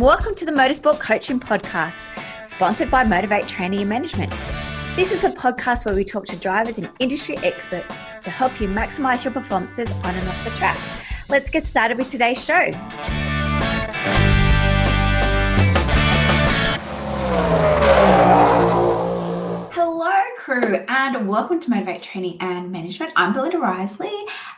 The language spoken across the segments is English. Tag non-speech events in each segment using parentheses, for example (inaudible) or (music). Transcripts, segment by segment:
welcome to the Motorsport Coaching Podcast, sponsored by Motivate Training and Management. This is a podcast where we talk to drivers and industry experts to help you maximize your performances on and off the track. Let's get started with today's show. Hello, crew, and welcome to Motivate Training and Management. I'm Belinda Risley.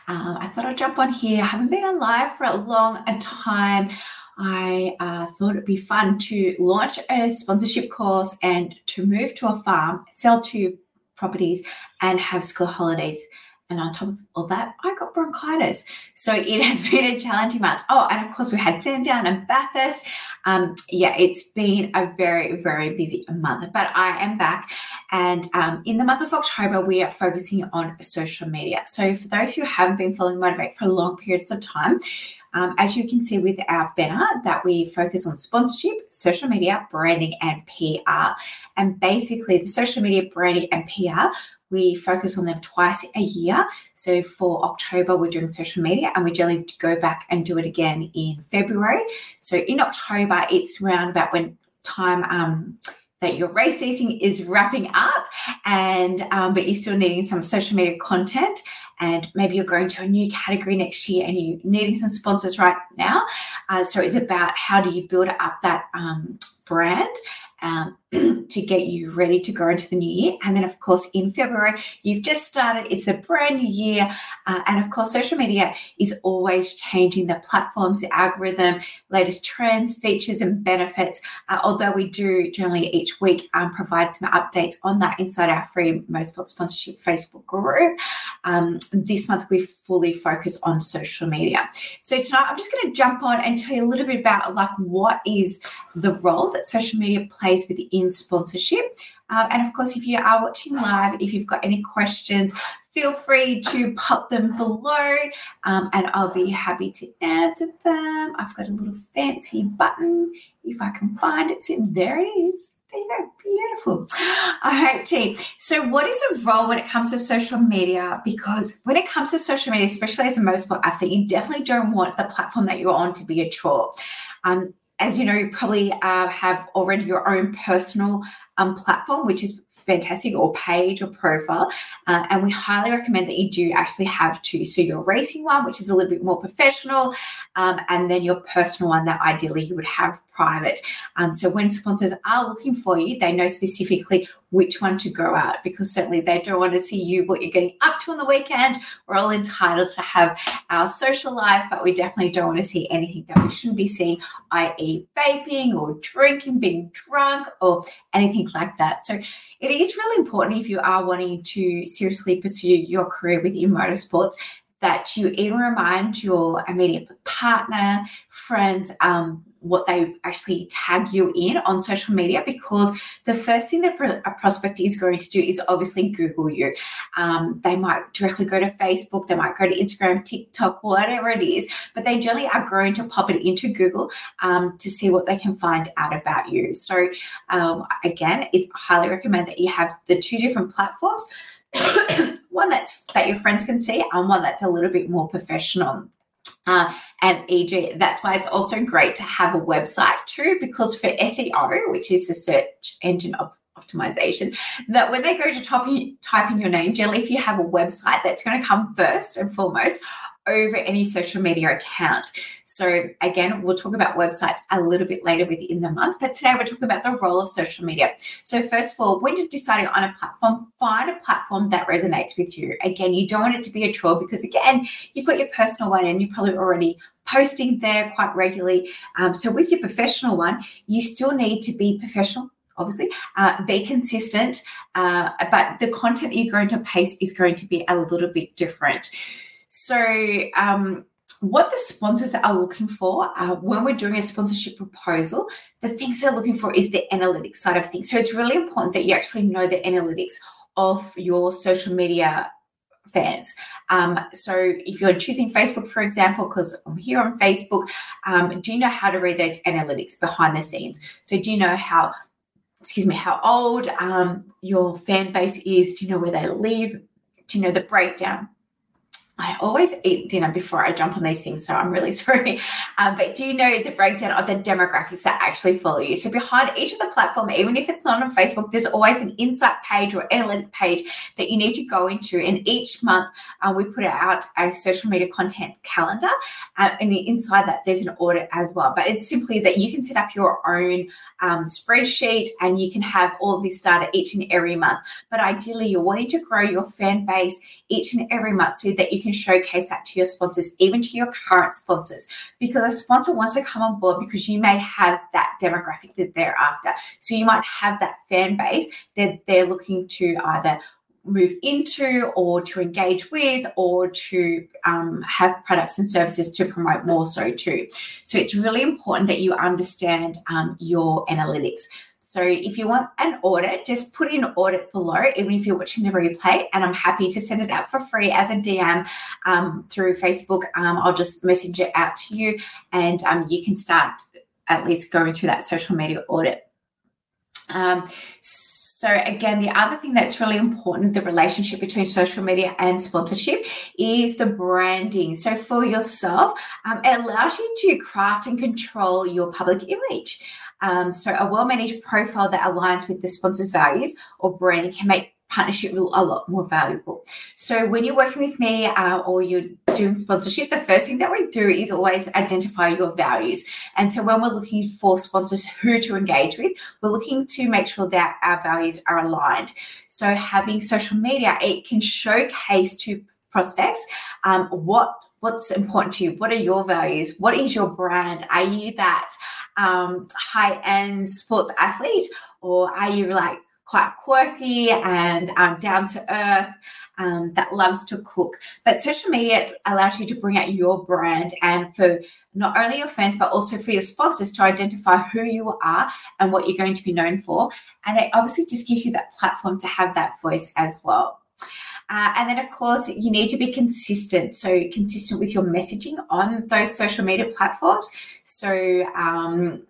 Um, I thought I'd jump on here. I haven't been on live for a long a time. I uh, thought it'd be fun to launch a sponsorship course and to move to a farm, sell two properties, and have school holidays. And on top of all that, I got bronchitis. So it (laughs) has been a challenging month. Oh, and of course, we had Sandown and Bathurst. Um, yeah, it's been a very, very busy month, but I am back. And um, in the month of October, we are focusing on social media. So for those who haven't been following Motivate for long periods of time, um, as you can see with our banner, that we focus on sponsorship, social media, branding, and PR. And basically, the social media, branding, and PR we focus on them twice a year. So for October, we're doing social media and we generally go back and do it again in February. So in October, it's around about when time um, that your race season is wrapping up and um, but you're still needing some social media content and maybe you're going to a new category next year and you're needing some sponsors right now. Uh, so it's about how do you build up that um, brand um, (clears throat) to get you ready to go into the new year. And then, of course, in February, you've just started, it's a brand new year. Uh, and of course, social media is always changing the platforms, the algorithm, latest trends, features, and benefits. Uh, although we do generally each week um, provide some updates on that inside our free Motorsport Sponsorship Facebook group. Um, this month, we fully focus on social media. So tonight, I'm just going to jump on and tell you a little bit about like what is the role that social media plays within in sponsorship. Um, and of course, if you are watching live, if you've got any questions, feel free to pop them below um, and I'll be happy to answer them. I've got a little fancy button if I can find it. So there it is. There you go. Beautiful. All right, team. So, what is the role when it comes to social media? Because when it comes to social media, especially as a motorsport athlete, you definitely don't want the platform that you're on to be a chore. Um, as you know, you probably uh, have already your own personal um, platform, which is fantastic, or page or profile. Uh, and we highly recommend that you do actually have two. So, your racing one, which is a little bit more professional, um, and then your personal one that ideally you would have private. Um, so when sponsors are looking for you, they know specifically which one to go out because certainly they don't want to see you what you're getting up to on the weekend. We're all entitled to have our social life, but we definitely don't want to see anything that we shouldn't be seeing, i.e., vaping or drinking, being drunk, or anything like that. So it is really important if you are wanting to seriously pursue your career within motorsports that you even remind your immediate partner, friends, um, what they actually tag you in on social media because the first thing that a prospect is going to do is obviously Google you. Um, they might directly go to Facebook, they might go to Instagram, TikTok, whatever it is, but they generally are going to pop it into Google um, to see what they can find out about you. So, um, again, it's highly recommend that you have the two different platforms. (coughs) one that's that your friends can see and one that's a little bit more professional. Uh, and EG, that's why it's also great to have a website too, because for SEO, which is the search engine of optimization, that when they go to in, type in your name, generally if you have a website, that's going to come first and foremost over any social media account. So again, we'll talk about websites a little bit later within the month, but today we're talking about the role of social media. So first of all, when you're deciding on a platform, find a platform that resonates with you. Again, you don't want it to be a chore because again, you've got your personal one and you're probably already posting there quite regularly. Um, so with your professional one, you still need to be professional obviously. Uh, be consistent, uh, but the content that you're going to paste is going to be a little bit different. So, um, what the sponsors are looking for uh, when we're doing a sponsorship proposal, the things they're looking for is the analytics side of things. So, it's really important that you actually know the analytics of your social media fans. Um, so if you're choosing Facebook, for example, because I'm here on Facebook, um, do you know how to read those analytics behind the scenes? So do you know how, excuse me, how old um, your fan base is? Do you know where they live? Do you know the breakdown? I always eat dinner before I jump on these things, so I'm really (laughs) sorry. Um, but do you know the breakdown of the demographics that actually follow you? So behind each of the platform, even if it's not on Facebook, there's always an insight page or analytic page that you need to go into. And each month uh, we put out a social media content calendar, uh, and inside that there's an audit as well. But it's simply that you can set up your own um, spreadsheet and you can have all this data each and every month. But ideally, you're wanting to grow your fan base each and every month so that you can showcase that to your sponsors, even to your current sponsors, because a sponsor wants to come on board because you may have that demographic that they're after. So you might have that fan base that they're looking to either move into or to engage with or to um, have products and services to promote more so too. So it's really important that you understand um, your analytics. So if you want an audit, just put in audit below, even if you're watching the replay, and I'm happy to send it out for free as a DM um, through Facebook. Um, I'll just message it out to you, and um, you can start at least going through that social media audit. Um, so again, the other thing that's really important, the relationship between social media and sponsorship is the branding. So for yourself, um, it allows you to craft and control your public image. Um, so a well-managed profile that aligns with the sponsor's values or branding can make partnership a lot more valuable. So when you're working with me uh, or you're doing sponsorship, the first thing that we do is always identify your values. And so when we're looking for sponsors who to engage with, we're looking to make sure that our values are aligned. So having social media, it can showcase to prospects um, what what's important to you what are your values what is your brand are you that um, high end sports athlete, or are you like quite quirky and um, down to earth um, that loves to cook? But social media allows you to bring out your brand and for not only your fans, but also for your sponsors to identify who you are and what you're going to be known for. And it obviously just gives you that platform to have that voice as well. Uh, and then, of course, you need to be consistent. So, consistent with your messaging on those social media platforms. So, um,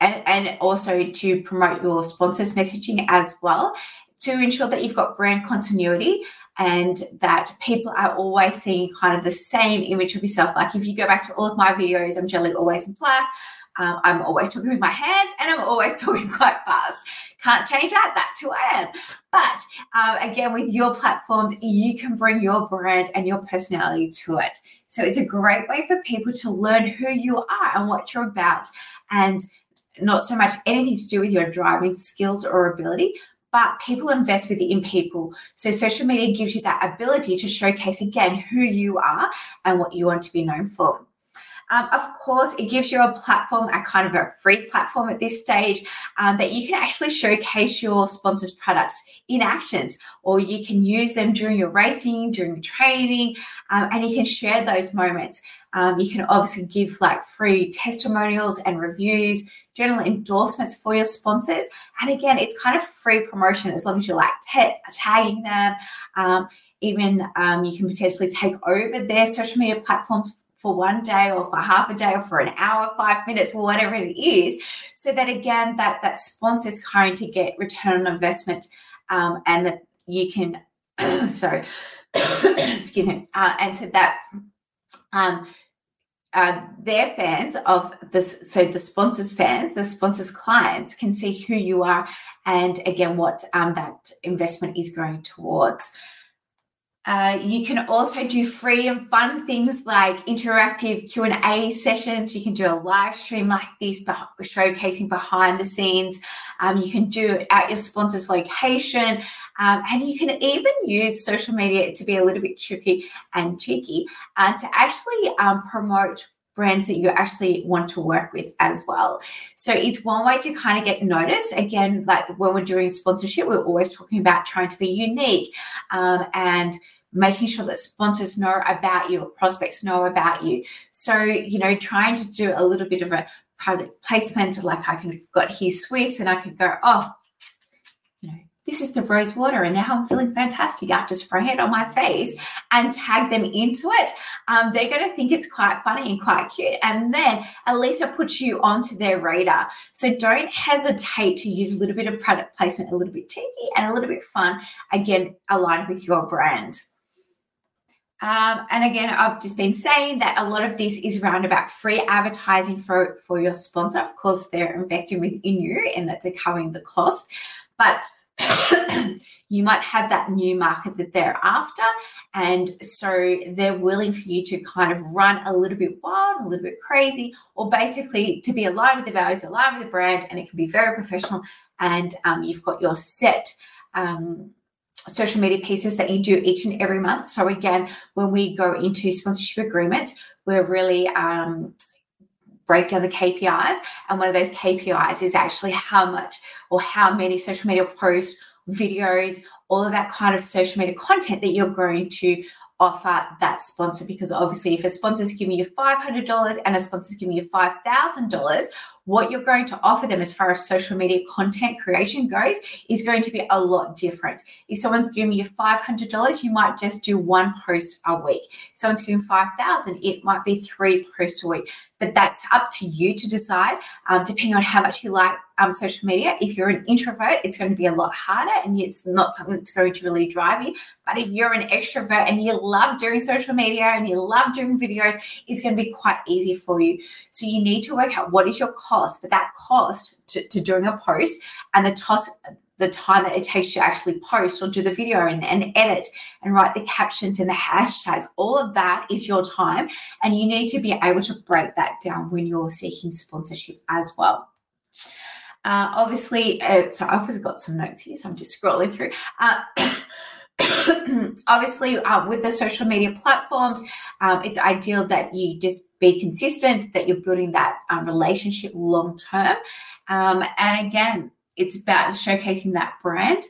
and, and also to promote your sponsors' messaging as well to ensure that you've got brand continuity and that people are always seeing kind of the same image of yourself. Like if you go back to all of my videos, I'm generally always in black. Um, I'm always talking with my hands and I'm always (laughs) talking quite fast. Can't change that. That's who I am. But um, again, with your platforms, you can bring your brand and your personality to it. So it's a great way for people to learn who you are and what you're about, and not so much anything to do with your driving skills or ability, but people invest with in people. So social media gives you that ability to showcase again who you are and what you want to be known for. Um, of course, it gives you a platform, a kind of a free platform at this stage um, that you can actually showcase your sponsors' products in actions, or you can use them during your racing, during training, um, and you can share those moments. Um, you can obviously give like free testimonials and reviews, general endorsements for your sponsors. And again, it's kind of free promotion as long as you're like tagging them. Um, even um, you can potentially take over their social media platforms for one day or for half a day or for an hour, five minutes, whatever it is, so that again that that sponsor is going to get return on investment, um, and that you can, (coughs) sorry, (coughs) excuse me, uh, and so that um, uh, their fans of this, so the sponsors' fans, the sponsors' clients can see who you are, and again what um, that investment is going towards. Uh, you can also do free and fun things like interactive q&a sessions. You can do a live stream like this showcasing behind the scenes. Um, you can do it at your sponsor's location. Um, and you can even use social media to be a little bit tricky and cheeky uh, to actually um, promote brands that you actually want to work with as well. So it's one way to kind of get noticed. Again, like when we're doing sponsorship, we're always talking about trying to be unique um, and making sure that sponsors know about you prospects know about you. So, you know, trying to do a little bit of a product placement, like I can got here Swiss and I could go, oh, this is the rose water and now I'm feeling fantastic after spraying it on my face and tag them into it. Um, they're going to think it's quite funny and quite cute. And then at least it puts you onto their radar. So don't hesitate to use a little bit of product placement, a little bit cheeky and a little bit fun, again, aligned with your brand. Um, and again, I've just been saying that a lot of this is around about free advertising for, for your sponsor. Of course, they're investing within you and that's covering the cost. But (coughs) you might have that new market that they're after. And so they're willing for you to kind of run a little bit wild, a little bit crazy, or basically to be aligned with the values, aligned with the brand. And it can be very professional. And um, you've got your set. Um, social media pieces that you do each and every month. So again, when we go into sponsorship agreements, we're really um, break down the KPIs. And one of those KPIs is actually how much or how many social media posts, videos, all of that kind of social media content that you're going to offer that sponsor because obviously if a sponsor's giving you $500 and a sponsor's giving you $5,000 what you're going to offer them as far as social media content creation goes is going to be a lot different. If someone's giving you $500, you might just do one post a week. If someone's giving 5,000, it might be three posts a week. But that's up to you to decide, um, depending on how much you like um, social media. If you're an introvert, it's going to be a lot harder and it's not something that's going to really drive you. But if you're an extrovert and you love doing social media and you love doing videos, it's going to be quite easy for you. So you need to work out what is your cost, but that cost to, to doing a post and the toss the time that it takes to actually post or do the video and, and, edit and write the captions and the hashtags, all of that is your time. And you need to be able to break that down when you're seeking sponsorship as well. Uh, obviously, uh, so I've got some notes here, so I'm just scrolling through. Uh, (coughs) (coughs) obviously, uh, with the social media platforms, um, it's ideal that you just be consistent, that you're building that um, relationship long term. Um, and again, it's about showcasing that brand.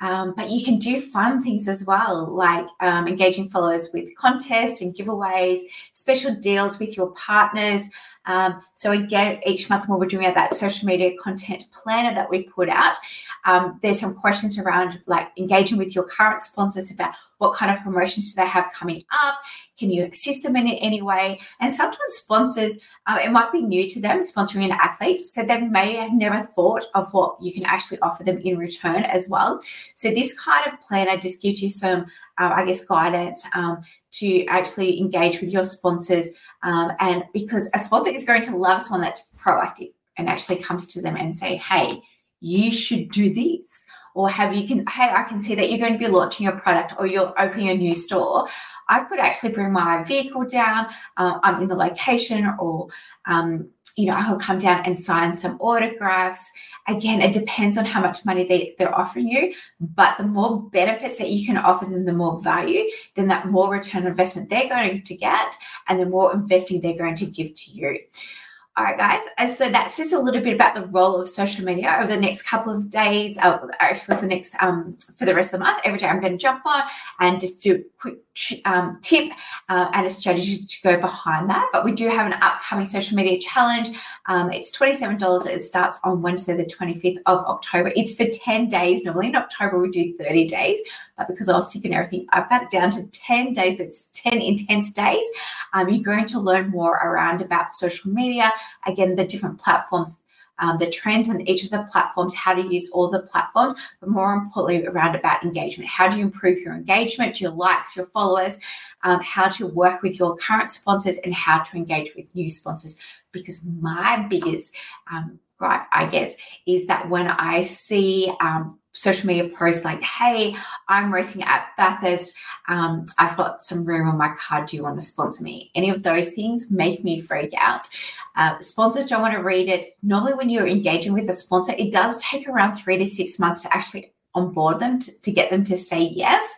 Um, but you can do fun things as well, like um, engaging followers with contests and giveaways, special deals with your partners. Um, so again, each month when we're doing that social media content planner that we put out, um, there's some questions around like engaging with your current sponsors about what kind of promotions do they have coming up? Can you assist them in any way? And sometimes sponsors, um, it might be new to them sponsoring an athlete, so they may have never thought of what you can actually offer them in return as well. So this kind of planner just gives you some, uh, I guess, guidance um, to actually engage with your sponsors, um, and because a sponsor is going to love someone that's proactive and actually comes to them and say, "Hey, you should do this." Or have you can hey i can see that you're going to be launching a product or you're opening a new store i could actually bring my vehicle down uh, i'm in the location or um, you know i will come down and sign some autographs. Again it depends on how much money they, they're offering you but the more benefits that you can offer them the more value then that more return investment they're going to get and the more investing they're going to give to you all right, guys. Uh, so that's just a little bit about the role of social media over the next couple of days. Uh, actually, the next um, for the rest of the month, every day I'm going to jump on and just do a quick um, tip uh, and a strategy to go behind that. But we do have an upcoming social media challenge. Um, it's $27. It starts on Wednesday, the 25th of October. It's for 10 days. Normally in October, we do 30 days. But because I was sick and everything, I've got it down to 10 days, but it's 10 intense days. Um, you're going to learn more around about social media, again, the different platforms um, the trends on each of the platforms, how to use all the platforms, but more importantly, around about engagement. How do you improve your engagement, your likes, your followers, um, how to work with your current sponsors, and how to engage with new sponsors? Because my biggest um, gripe, I guess, is that when I see um, social media posts like, hey, I'm racing at Bathurst. Um, I've got some room on my card. Do you want to sponsor me? Any of those things make me freak out. Uh, sponsors don't want to read it. Normally, when you're engaging with a sponsor, it does take around three to six months to actually onboard them to, to get them to say yes.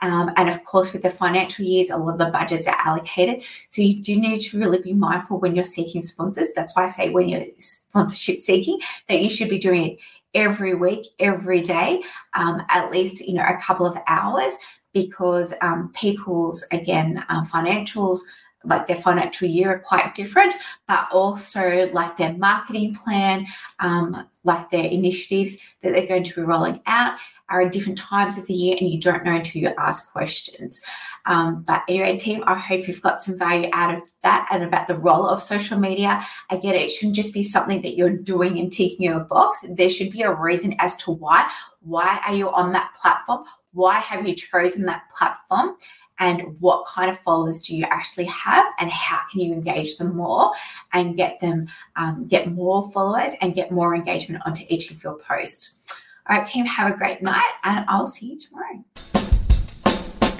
Um, and of course, with the financial years, a lot of the budgets are allocated. So you do need to really be mindful when you're seeking sponsors. That's why I say when you're sponsorship seeking, that you should be doing it every week, every day, um, at least you know a couple of hours, because um, people's again um, financials like their financial year are quite different, but also like their marketing plan, um, like their initiatives that they're going to be rolling out are at different times of the year and you don't know until you ask questions. Um, but anyway, team, I hope you've got some value out of that and about the role of social media. Again, it shouldn't just be something that you're doing and ticking a box. There should be a reason as to why. Why are you on that platform? Why have you chosen that platform? And what kind of followers do you actually have and how can you engage them more and get them um, get more followers and get more engagement onto each of your posts. All right, team, have a great night and I'll see you tomorrow.